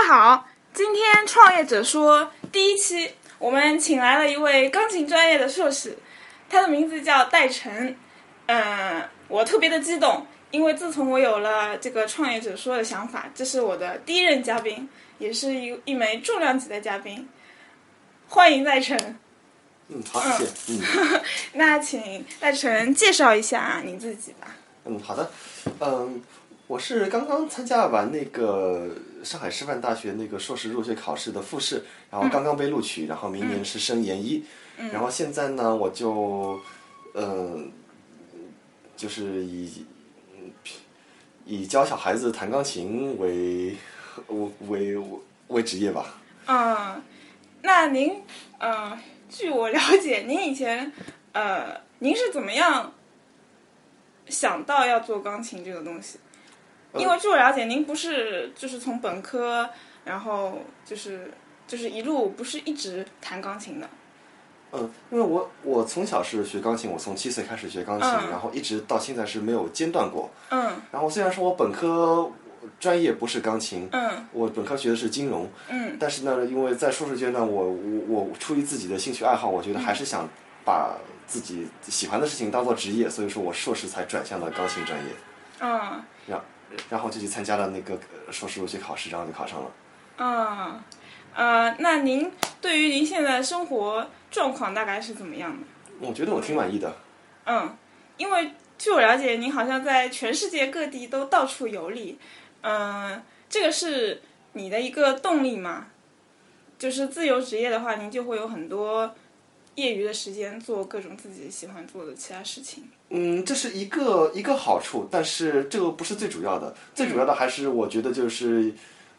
家好，今天创业者说第一期，我们请来了一位钢琴专业的硕士，他的名字叫戴晨。嗯，我特别的激动，因为自从我有了这个创业者说的想法，这是我的第一任嘉宾，也是一一枚重量级的嘉宾。欢迎戴晨。嗯，好，谢谢。嗯那请戴晨介绍一下你自己吧。嗯，好的。嗯，我是刚刚参加完那个上海师范大学那个硕士入学考试的复试，然后刚刚被录取，然后明年是升研一，然后现在呢，我就嗯，就是以嗯以教小孩子弹钢琴为为为为职业吧。嗯，那您，呃，据我了解，您以前，呃，您是怎么样想到要做钢琴这个东西？因为据我了解，您不是就是从本科，然后就是就是一路不是一直弹钢琴的。嗯，因为我我从小是学钢琴，我从七岁开始学钢琴，嗯然后一直到现在是没有间断过。嗯然后虽然说我本科专业不是钢琴，嗯我本科学的是金融，嗯但是呢，因为在硕士阶段，我我我出于自己的兴趣爱好，我觉得还是想把自己喜欢的事情当做职业，所以说我硕士才转向了钢琴专业，嗯然然后就去参加了那个呃硕士入学考试，然后就考上了。嗯，呃，那您对于您现在生活状况大概是怎么样的？我觉得我挺满意的。嗯，因为据我了解，您好像在全世界各地都到处游历，嗯，这个是你的一个动力嘛？就是自由职业的话，您就会有很多业余的时间做各种自己喜欢做的其他事情。嗯，这是一个一个好处，但是这个不是最主要的，最主要的还是我觉得就是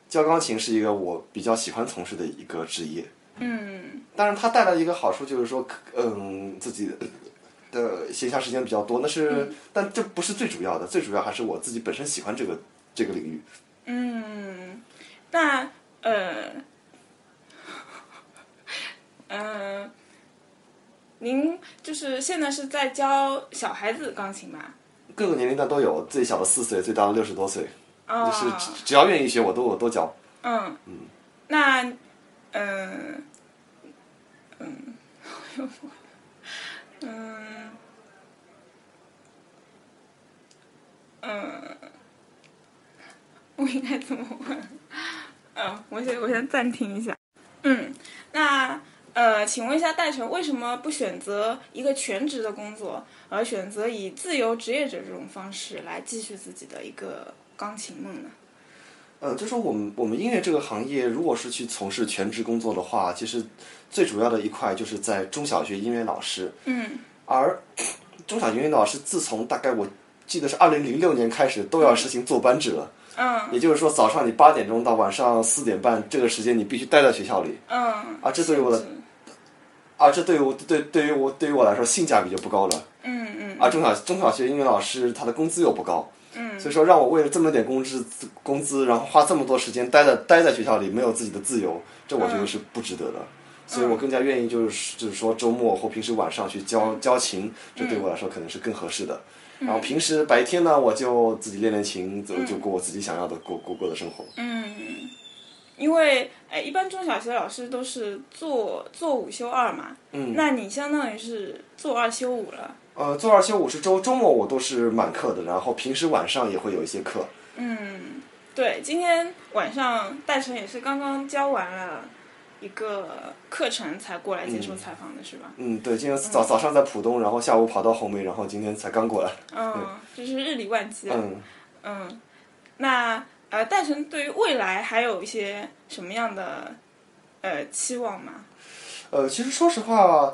教钢琴是一个我比较喜欢从事的一个职业。嗯当然，它带来的一个好处就是说，嗯，自己的闲暇时间比较多，那是，但这不是最主要的，最主要还是我自己本身喜欢这个这个领域。嗯，那呃，嗯、您就是现在是在教小孩子钢琴吧？各个年龄段都有，最小的四岁，最大的六十多岁，啊、就是只只要愿意学，我都我都教。嗯，那，嗯，嗯，嗯，嗯，我应该怎么问？嗯，我先我先暂停一下。嗯，那呃，请问一下戴晨，为什么不选择一个全职的工作，而选择以自由职业者这种方式来继续自己的一个钢琴梦呢？呃，就说我们我们音乐这个行业，如果是去从事全职工作的话，其实最主要的一块就是在中小学音乐老师。嗯而 中小学音乐老师自从大概我记得是二零零六年开始，都要实行坐班制了。嗯也就是说，早上你八点钟到晚上四点半这个时间，你必须待在学校里。嗯，啊这对于我的是啊，这对于我对对于我对于我来说性价比就不高了。嗯嗯啊，中小中小学英语老师他的工资又不高，嗯所以说让我为了这么点工资工资，然后花这么多时间待在待在学校里，没有自己的自由，这我觉得是不值得的。所以我更加愿意就是就是说周末或平时晚上去教教琴，这对我来说可能是更合适的。然后平时白天呢，我就自己练练琴，就就过我自己想要的过过过的生活。嗯，因为哎，一般中小学老师都是做做五休二嘛，嗯，那你相当于是做二休五了。呃，做二休五是周周末我都是满课的，然后平时晚上也会有一些课。嗯，对，今天晚上戴晨也是刚刚教完了一个课程才过来接受采访的，是吧？嗯，对，今天早早上在浦东，然后下午跑到红梅，然后今天才刚过来。嗯，就是日理万机啊。嗯，嗯，那呃，戴晨对于未来还有一些什么样的呃期望吗？呃，其实说实话，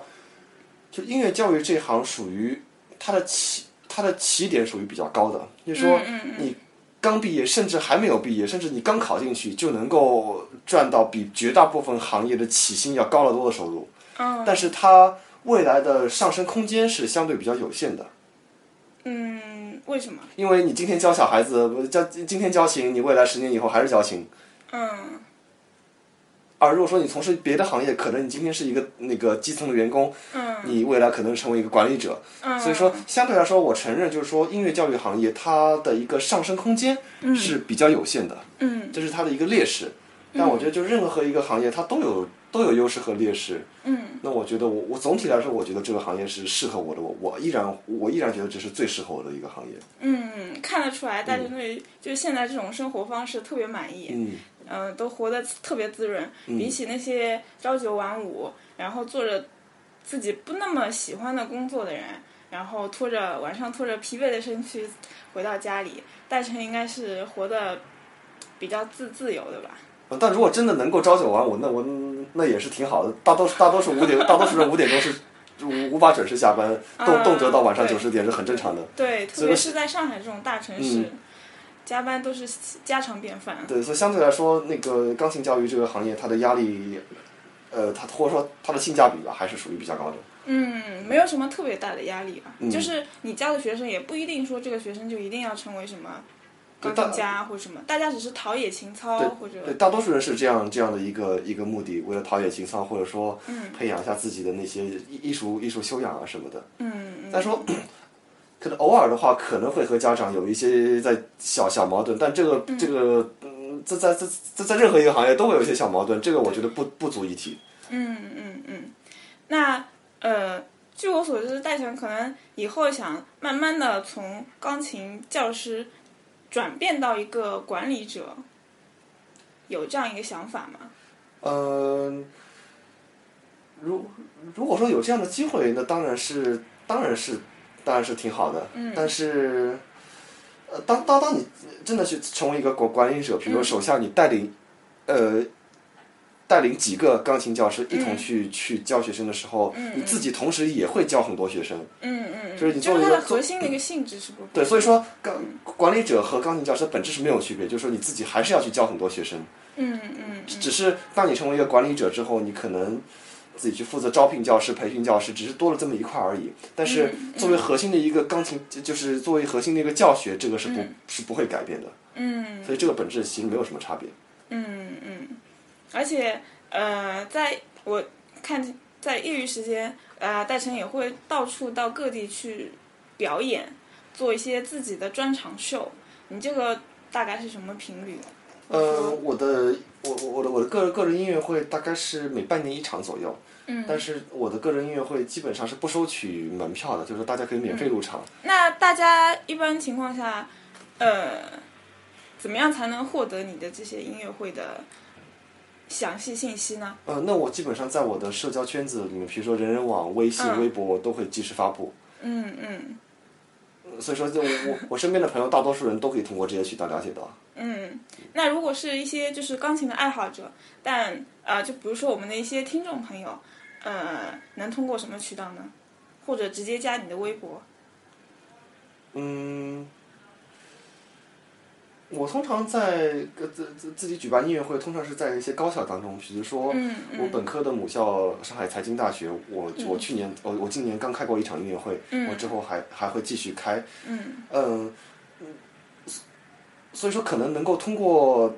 就音乐教育这行属于它的起它的起点属于比较高的，就是说你刚毕业，甚至还没有毕业，甚至你刚考进去就能够赚到比绝大部分行业的起薪要高得多的收入。嗯，但是它未来的上升空间是相对比较有限的。嗯，为什么？因为你今天教小孩子教今天教琴，你未来十年以后还是教琴。嗯而如果说你从事别的行业，可能你今天是一个那个基层的员工，嗯你未来可能成为一个管理者。嗯，所以说，相对来说，我承认就是说，音乐教育行业它的一个上升空间是比较有限的，嗯这是它的一个劣势。但我觉得就任何一个行业它都有都有优势和劣势。嗯，那我觉得我我总体来说，我觉得这个行业是适合我的，我我依然我依然觉得这是最适合我的一个行业。嗯，看得出来，大家对就是现在这种生活方式特别满意。嗯嗯、都活得特别滋润，比起那些朝九晚五，然后做着自己不那么喜欢的工作的人，然后拖着晚上拖着疲惫的身躯回到家里，戴晨应该是活得比较自自由的吧？呃但如果真的能够朝九晚五，那我那也是挺好的。大多数大多数五点，大多数人五点钟是无无法准时下班，动啊动辄到晚上九十点是很正常的。对，特别是在上海这种大城市，嗯加班都是家常便饭。对，所以相对来说，那个钢琴教育这个行业，它的压力，呃，它或者说它的性价比吧，还是属于比较高的。嗯，没有什么特别大的压力吧。嗯就是你教的学生也不一定说这个学生就一定要成为什么钢家或者什么，大家只是陶冶情操或者对，大多数人是这样这样的一个一个目的，为了陶冶情操，或者说嗯培养一下自己的那些艺艺术艺术修养啊什么的。嗯嗯再说，可能偶尔的话，可能会和家长有一些在小小矛盾，但这个这个，嗯，在在在在在任何一个行业都会有一些小矛盾，这个我觉得不不足一提。嗯嗯嗯。那呃，据我所知，戴晨可能以后想慢慢的从钢琴教师转变到一个管理者，有这样一个想法吗？嗯，如如果说有这样的机会，那当然是当然是当然是挺好的。嗯但是，呃，当当当你真的去成为一个管管理者，比如说手下你带领，呃。带领几个钢琴教师一同去、去教学生的时候，你自己同时也会教很多学生。嗯嗯，就是你作为一个核心的一个性质是不？对，所以说钢管理者和钢琴教师本质是没有区别，就是说你自己还是要去教很多学生。嗯嗯只是当你成为一个管理者之后，你可能自己去负责招聘教师、培训教师，只是多了这么一块而已。但是作为核心的一个钢琴，就就是作为核心的一个教学，这个是不、是不会改变的。嗯所以这个本质其实没有什么差别。嗯嗯，而且呃，在我看在业余时间，呃，戴晨也会到处到各地去表演，做一些自己的专场秀。你这个大概是什么频率？呃，我的我我我的我的个人个人音乐会大概是每半年一场左右。嗯，但是我的个人音乐会基本上是不收取门票的，就是大家可以免费入场。那大家一般情况下，呃，怎么样才能获得你的这些音乐会的详细信息呢？呃，那我基本上在我的社交圈子里面，比如说人人网、微信、嗯微博，我都会及时发布。嗯嗯所以说，就我我我身边的朋友，大多数人都可以通过这些渠道了解到。嗯。那如果是一些就是钢琴的爱好者，但呃，就比如说我们的一些听众朋友，呃，能通过什么渠道呢？或者直接加你的微博？嗯，我通常在呃自自自己举办音乐会，通常是在一些高校当中，比如说我本科的母校上海财经大学，我我去年我我今年刚开过一场音乐会，我之后还还会继续开。嗯。嗯，所以说可能能够通过，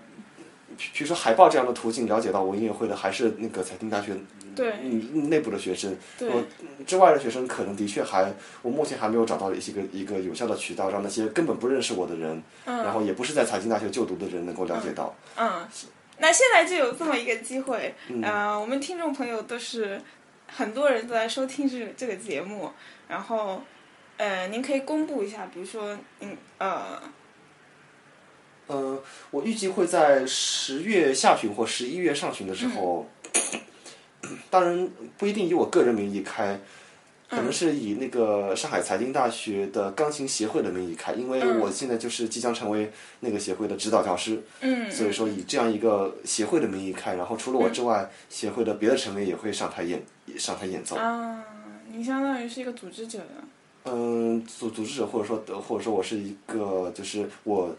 比比如说海报这样的途径了解到我音乐会的，还是那个财经大学对嗯内部的学生。对我之外的学生可能的确还，我目前还没有找到一些个一个有效的渠道，让那些根本不认识我的人，然后也不是在财经大学就读的人能够了解到。嗯，那现在就有这么一个机会，呃，我们听众朋友都是很多人都在收听这这个节目，然后呃，您可以公布一下，比如说嗯呃嗯，我预计会在十月下旬或十一月上旬的时候，当然不一定以我个人名义开，可能是以那个上海财经大学的钢琴协会的名义开，因为我现在就是即将成为那个协会的指导教师，嗯所以说以这样一个协会的名义开，然后除了我之外，协会的别的成员也会上台演上台演奏。啊，您相当于是一个组织者呀。嗯，组组织者或者说或者说我是一个就是我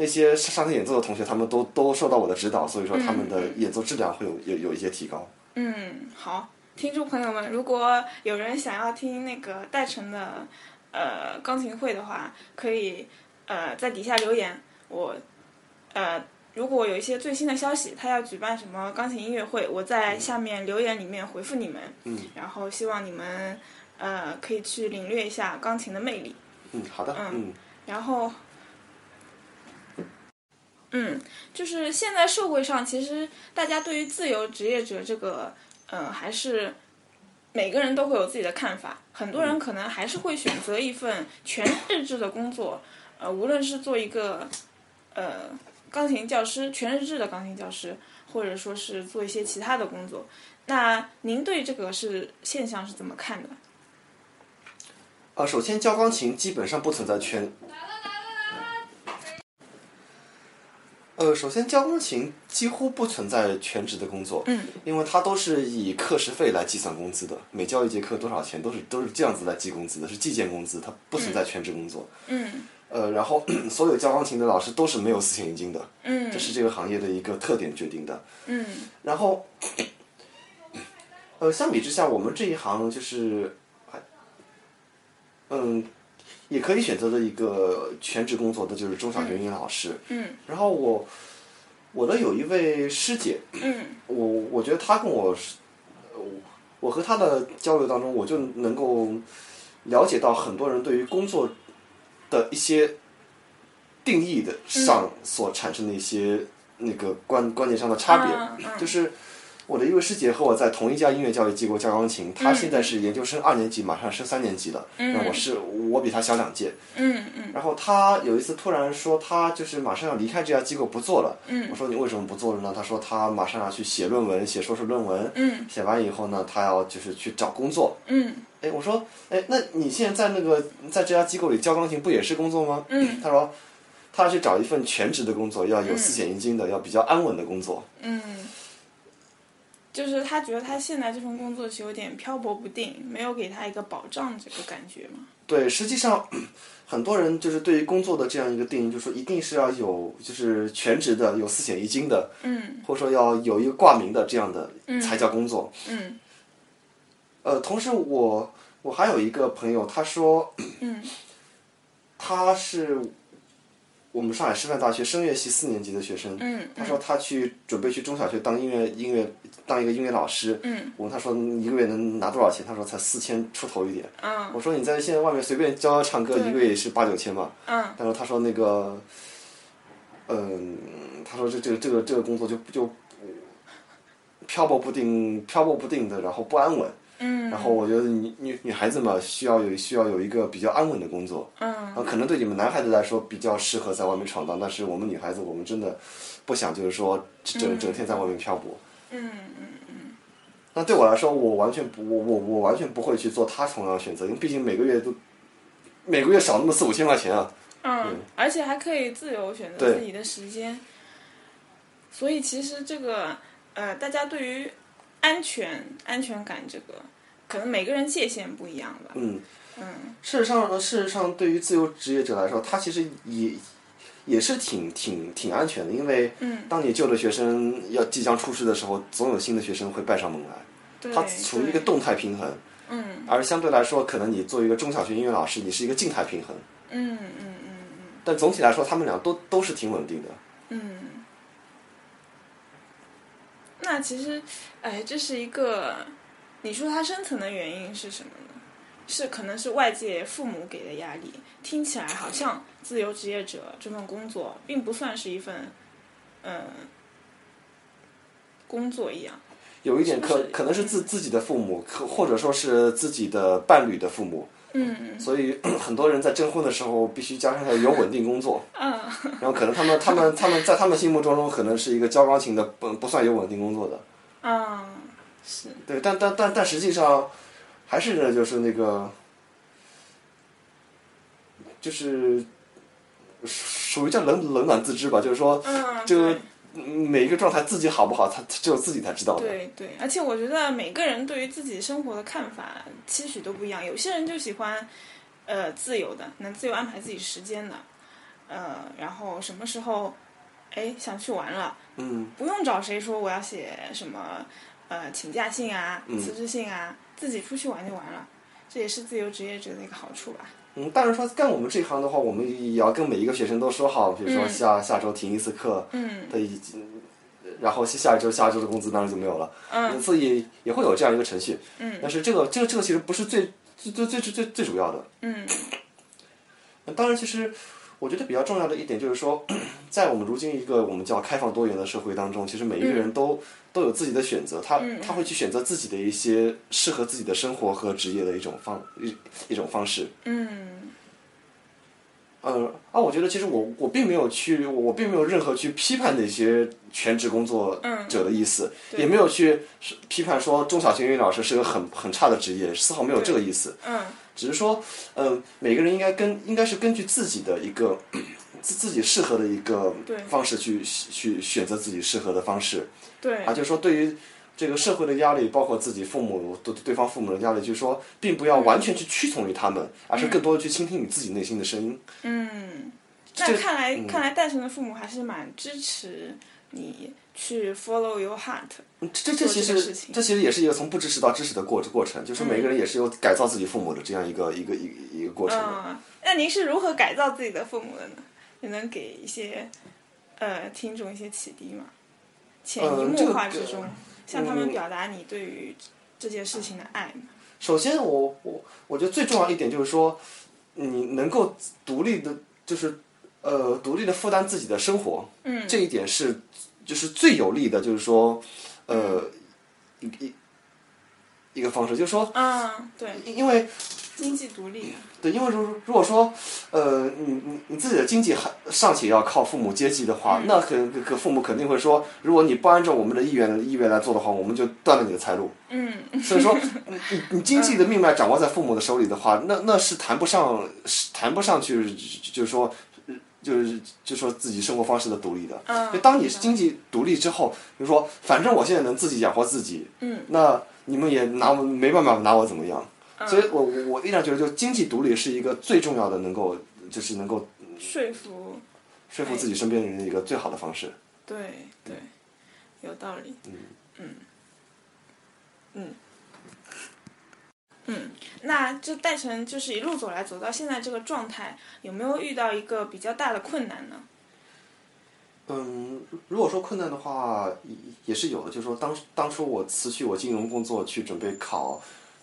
那些上上台演奏的同学，他们都都受到我的指导，所以说他们的演奏质量会有有有一些提高。嗯，好，听众朋友们，如果有人想要听那个戴晨的呃钢琴会的话，可以呃在底下留言，我呃如果有一些最新的消息，他要举办什么钢琴音乐会，我在下面留言里面回复你们。嗯，然后希望你们呃可以去领略一下钢琴的魅力。嗯，好的，嗯然后嗯，就是现在社会上，其实大家对于自由职业者这个，呃，还是每个人都会有自己的看法。很多人可能还是会选择一份全日制的工作，呃，无论是做一个呃钢琴教师，全日制的钢琴教师，或者说是做一些其他的工作。那您对这个是现象是怎么看的？呃，首先教钢琴基本上不存在全。呃，首先教钢琴几乎不存在全职的工作，嗯，因为它都是以课时费来计算工资的，每教一节课多少钱都是都是这样子来计工资的，是计件工资，它不存在全职工作。嗯呃，然后 所有教钢琴的老师都是没有四险一金的，嗯这是这个行业的一个特点决定的。嗯然后，呃，相比之下，我们这一行就是，还，嗯，也可以选择的一个全职工作的就是中小学英语老师。嗯然后我，我的有一位师姐，嗯我我觉得她跟我是，呃我和她的交流当中，我就能够了解到很多人对于工作的一些定义的上所产生的一些那个观观念上的差别。就是我的一位师姐和我在同一家音乐教育机构教钢琴，她现在是研究生二年级，马上升三年级了。那我是我比她小两届。嗯嗯然后她有一次突然说，她就是马上要离开这家机构不做了。嗯我说你为什么不做了呢？她说她马上要去写论文，写硕士论文。嗯写完以后呢，她要就是去找工作。嗯哎，我说，哎，那你现在在那个在这家机构里教钢琴不也是工作吗？嗯她说，她要去找一份全职的工作，要有四险一金的，要比较安稳的工作。嗯，就是他觉得他现在这份工作是有点漂泊不定，没有给他一个保障，这个感觉嘛。对，实际上很多人就是对于工作的这样一个定义，就是说一定是要有就是全职的，有四险一金的，嗯或者说要有一个挂名的这样的才叫工作。嗯呃，同时我我还有一个朋友，他说，嗯他是我们上海师范大学声乐系四年级的学生。嗯他说他去准备去中小学当音乐音乐当一个音乐老师。嗯我问他说一个月能拿多少钱？他说才四千出头一点。嗯我说你在现在外面随便教教唱歌，一个月也是八九千嘛。嗯他说他说那个，嗯，他说这这个这个这个工作就就漂泊不定，漂泊不定的，然后不安稳。嗯然后我觉得女女女孩子嘛，需要有需要有一个比较安稳的工作。嗯啊，可能对你们男孩子来说比较适合在外面闯荡，但是我们女孩子，我们真的不想就是说整整天在外面漂泊。嗯嗯那对我来说，我完全不，我我我完全不会去做他同样的选择，因为毕竟每个月都每个月少那么四五千块钱啊。嗯，而且还可以自由选择自己的时间。所以其实这个呃，大家对于安全安全感这个，可能每个人界限不一样吧。嗯，嗯事实上，事实上，对于自由职业者来说，他其实也也是挺挺挺安全的，因为嗯当你旧的学生要即将出师的时候，总有新的学生会拜上门来，对，它处于一个动态平衡。嗯而相对来说，可能你作为一个中小学音乐老师，你是一个静态平衡。嗯嗯嗯但总体来说，他们俩都都是挺稳定的。嗯。那其实，哎，这是一个，你说它深层的原因是什么呢？是可能是外界父母给的压力，听起来好像自由职业者这份工作并不算是一份，嗯，工作一样。有一点可可能是自自己的父母，可或者说是自己的伴侣的父母，嗯。所以 很多人在征婚的时候必须加上要有稳定工作。嗯。然后可能他们他们他们在他们心目中中可能是一个教钢琴的不不算有稳定工作的，嗯，是，对，但但但但实际上还是，就是那个就是属于叫冷冷暖自知吧，就是说嗯，这个对。嗯每一个状态自己好不好，他只有自己才知道的。对对，而且我觉得每个人对于自己生活的看法、期许都不一样。有些人就喜欢，呃，自由的，能自由安排自己时间的，呃，然后什么时候，哎，想去玩了，嗯，不用找谁说我要写什么，呃，请假信啊、嗯辞职信啊，自己出去玩就完了。这也是自由职业者的一个好处吧。嗯，当然说干我们这一行的话，我们也要跟每一个学生都说好，比如说嗯下、下周停一次课，嗯的已经，然后下一周下一周的工资当然就没有了，嗯所以也会有这样一个程序。嗯但是这个这个这个其实不是最最最最最最最主要的。嗯当然，其实我觉得比较重要的一点就是说，在我们如今一个我们叫开放多元的社会当中，其实每一个人都、都有自己的选择，他他会去选择自己的一些适合自己的生活和职业的一种方一一种方式。嗯。呃，啊，我觉得其实我我并没有去，我并没有任何去批判那些全职工作者的意思，也没有去批判说中小学英语老师是个很很差的职业，丝毫没有这个意思。嗯只是说，嗯、每个人应该根应该是根据自己的一个自自己适合的一个方式去去选择自己适合的方式。对啊，就是说对于这个社会的压力，包括自己父母对对方父母的压力，就是说，并不要完全去屈从于他们，而是更多的去倾听你自己内心的声音。嗯，那这看来、看来戴晨的父母还是蛮支持你去 follow your heart。嗯这这其实这其实也是一个从不支持到支持的过过程，就是每个人也是有改造自己父母的这样一个一个一个一个过程。嗯，那您是如何改造自己的父母的呢？你能给一些呃听众一些启迪吗？潜移默化之中，向他们嗯表达你对于这件事情的爱吗？首先我，我我觉得最重要一点就是说，你能够独立的，就是呃，独立的负担自己的生活，嗯，这一点是就是最有利的，就是说，呃，一一一个方式，就是说，嗯，对，因为经济独立，对，因为如如果说，呃，你你你自己的经济还尚且要靠父母接济的话，那可可父母肯定会说，如果你不按照我们的意愿意愿来做的话，我们就断了你的财路。嗯。所以说，你你你经济的命脉掌握在父母的手里的话，那那是谈不上，是谈不上去，就是说，就是就说自己生活方式的独立的。嗯就当你经济独立之后，比如说，反正我现在能自己养活自己，嗯，那你们也拿我没办法拿我怎么样。所以我我我依然觉得，就经济独立是一个最重要的，能够就是能够说服，说服自己身边的人的一个最好的方式。对对，有道理。嗯嗯嗯嗯那就戴晨就是一路走来走到现在这个状态，有没有遇到一个比较大的困难呢？嗯，如果说困难的话，也也是有的。就是说当当初我辞去我金融工作去准备考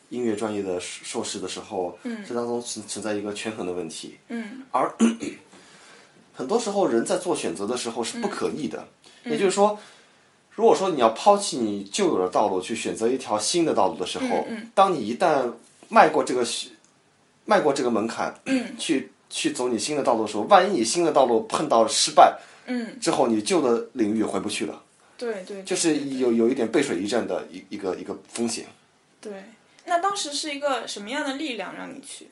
音乐专业的硕士的时候，嗯，这当中存存在一个权衡的问题。嗯而很多时候人在做选择的时候是不可逆的，嗯也就是说，如果说你要抛弃你旧有的道路去选择一条新的道路的时候，嗯当你一旦迈过这个迈过这个门槛，嗯去去走你新的道路的时候，万一你新的道路碰到失败嗯，之后，你旧的领域回不去了，对对，就是有有一点背水一战的一一个一个风险。对。那当时是一个什么样的力量让你去？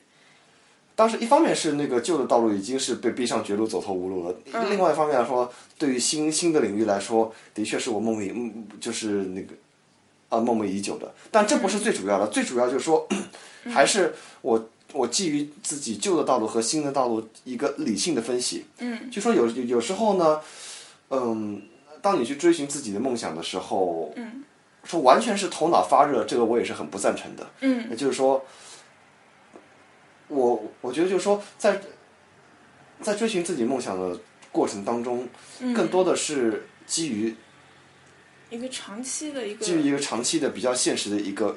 当时一方面是那个旧的道路已经是被逼上绝路、走投无路了，嗯另外一方面来说，对于新新的领域来说，的确是我梦寐，嗯，就是那个啊梦寐已久的。但这不是最主要的，最主要就是说，还是我我基于自己旧的道路和新的道路一个理性的分析。嗯，就说有有有时候呢，嗯，当你去追寻自己的梦想的时候，嗯，说完全是头脑发热，这个我也是很不赞成的。嗯，也就是说，我我觉得就是说，在在追寻自己梦想的过程当中，嗯更多的是基于一个长期的一个，基于一个长期的比较现实的一个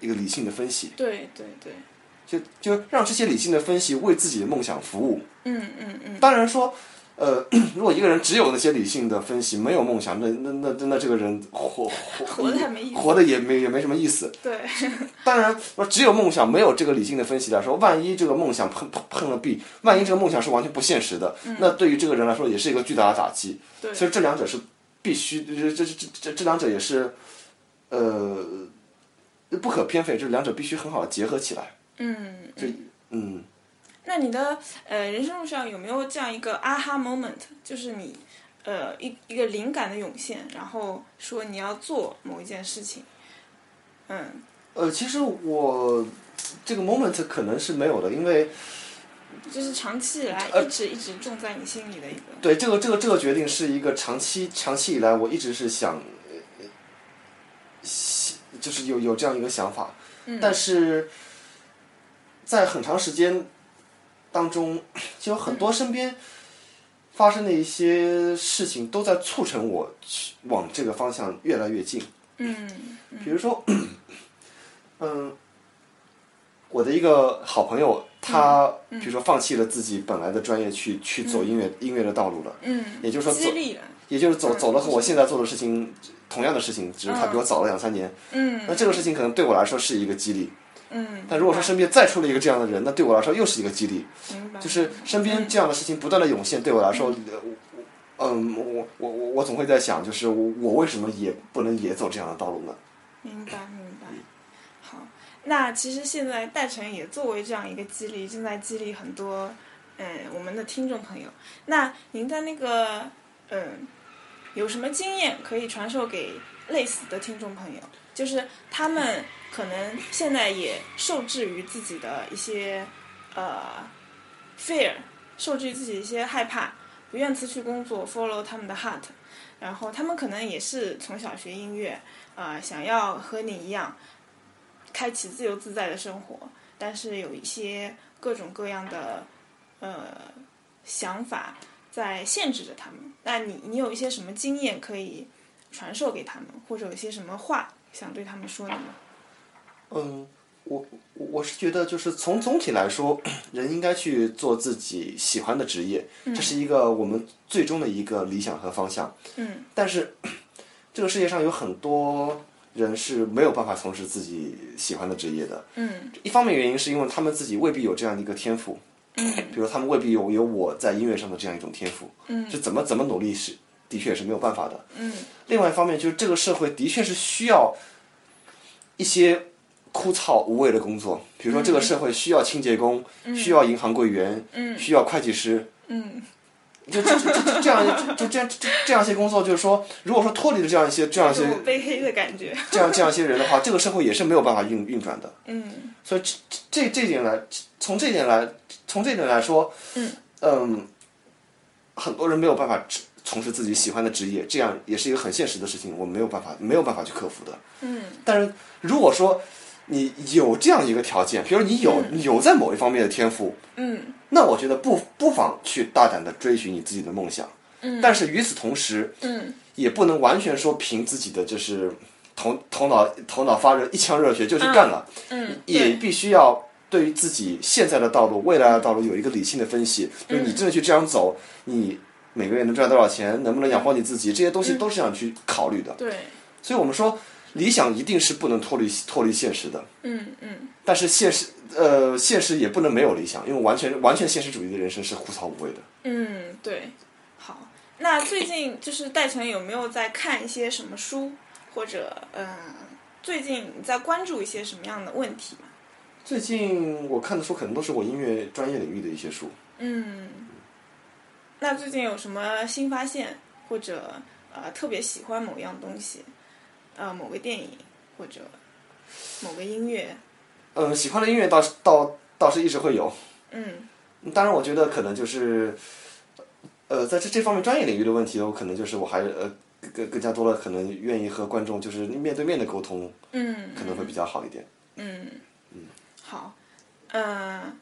一个理性的分析，对对对，就就让这些理性的分析为自己的梦想服务。嗯嗯嗯，当然说。呃，如果一个人只有那些理性的分析，没有梦想，那那那那那这个人活活 活的没意思活的也没也没什么意思。对，当然，说只有梦想，没有这个理性的分析来说，万一这个梦想碰碰碰了壁，万一这个梦想是完全不现实的，那对于这个人来说也是一个巨大的打击。对所以这两者是必须，这这这这这两者也是，呃，不可偏废，这两者必须很好的结合起来。嗯，这嗯。那你的呃人生路上有没有这样一个 aha moment，就是你呃一一个灵感的涌现，然后说你要做某一件事情？嗯呃，其实我这个 moment 可能是没有的，因为这是长期以来呃一直一直种在你心里的一个。对这个这个这个决定是一个长期长期以来我一直是想，就是有有这样一个想法，但是在很长时间当中，就有很多身边发生的一些事情都在促成我去往这个方向越来越近。嗯比如说，嗯，我的一个好朋友，他比如说放弃了自己本来的专业去去走音乐音乐的道路了，嗯，也就是说走也就是走走了和我现在做的事情同样的事情，只是他比我早了两三年。嗯。那这个事情可能对我来说是一个激励，嗯，但如果说身边再出了一个这样的人，那对我来说又是一个激励。明白，就是身边这样的事情不断的涌现，对我来说，嗯，我我我我总会在想，就是我我为什么也不能也走这样的道路呢？明白那其实现在戴晨也作为这样一个激励，正在激励很多嗯我们的听众朋友。那您在那个嗯有什么经验可以传授给类似的听众朋友？就是他们可能现在也受制于自己的一些呃 fear，受制于自己一些害怕，不愿辞去工作，follow 他们的 heart。然后他们可能也是从小学音乐，呃，想要和你一样，开启自由自在的生活，但是有一些各种各样的呃想法在限制着他们。那你你有一些什么经验可以传授给他们，或者有一些什么话想对他们说的吗？嗯，我我我是觉得，就是从总体来说，人应该去做自己喜欢的职业，这是一个我们最终的一个理想和方向。嗯，但是 这个世界上有很多人是没有办法从事自己喜欢的职业的。嗯。一方面原因是因为他们自己未必有这样的一个天赋，嗯。比如他们未必有有我在音乐上的这样一种天赋，嗯。就怎么怎么努力是的确也是没有办法的。嗯。另外一方面就是这个社会的确是需要一些枯燥无味的工作，比如说这个社会需要清洁工，需要银行柜员，嗯。需要会计师，嗯就就就就这样就就这样这这样一些工作，就是说，如果说脱离了这样一些这样一些这种悲黑的感觉。这样这样一些人的话，这个社会也是没有办法运运转的。嗯所以这这这一点来，从这一点来，从这一点来说，嗯嗯，很多人没有办法只从事自己喜欢的职业，这样也是一个很现实的事情，我们没有办法没有办法去克服的。嗯但是如果说你有这样一个条件，比如你有你有在某一方面的天赋，嗯。那我觉得不不妨去大胆的追寻你自己的梦想。嗯。但是与此同时，嗯。也不能完全说凭自己的就是头头脑头脑发热一腔热血就去干了，嗯，也必须要对于自己现在的道路、未来的道路有一个理性的分析。就是你真的去这样走，你每个月能赚多少钱，能不能养活你自己，这些东西都是想去考虑的。对，所以我们说，理想一定是不能脱离脱离现实的，嗯嗯但是现实呃现实也不能没有理想，因为完全完全现实主义的人生是枯燥无味的。嗯，对。好，那最近就是戴晨有没有在看一些什么书，或者嗯、呃最近你在关注一些什么样的问题吗？最近我看的书可能都是我音乐专业领域的一些书。嗯，那最近有什么新发现，或者呃特别喜欢某样东西，呃某个电影或者某个音乐？嗯，喜欢的音乐倒是倒倒是一直会有。嗯当然，我觉得可能就是，呃，在这这方面专业领域的问题，我可能就是我还呃更更加多了，可能愿意和观众就是面对面的沟通，嗯可能会比较好一点。嗯好，嗯、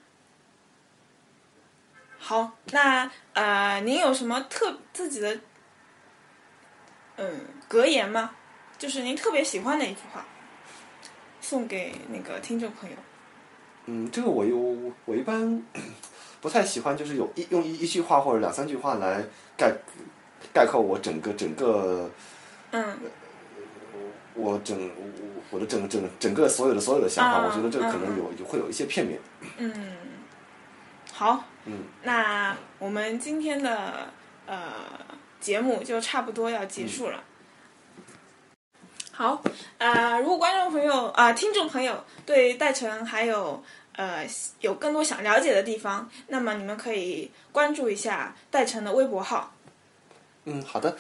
好，那呃，您有什么特自己的嗯格言吗？就是您特别喜欢的一句话，送给那个听众朋友。嗯，这个我有我一般 不太喜欢，就是有一用一一句话或者两三句话来概概括我整个整个嗯我整我我的整整整个所有的所有的想法，啊我觉得这个可能有有会有一些片面。嗯，好，嗯，那我们今天的呃节目就差不多要结束了。好，呃，如果观众朋友啊、听众朋友对戴晨还有呃有更多想了解的地方，那么你们可以关注一下戴晨的微博号。嗯，好的。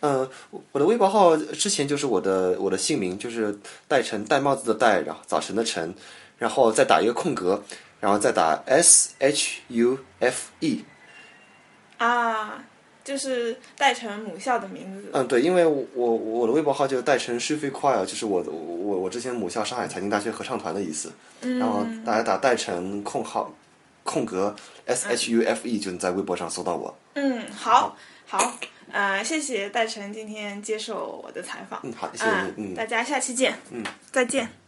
嗯，我的微博号之前就是我的我的姓名，就是戴晨，戴帽子的戴，然后早晨的晨，然后再打一个空格，然后再打 S H U F E。啊，就是戴晨母校的名字。嗯，对，因为我我我的微博号就是戴成 s h u f i Choir，就是我的我我之前母校上海财经大学合唱团的意思。嗯然后大家打戴成空号空格 S H U F E 就能在微博上搜到我。嗯，好，好，呃，谢谢戴晨今天接受我的采访。嗯，好，谢谢。嗯大家下期见。嗯，再见。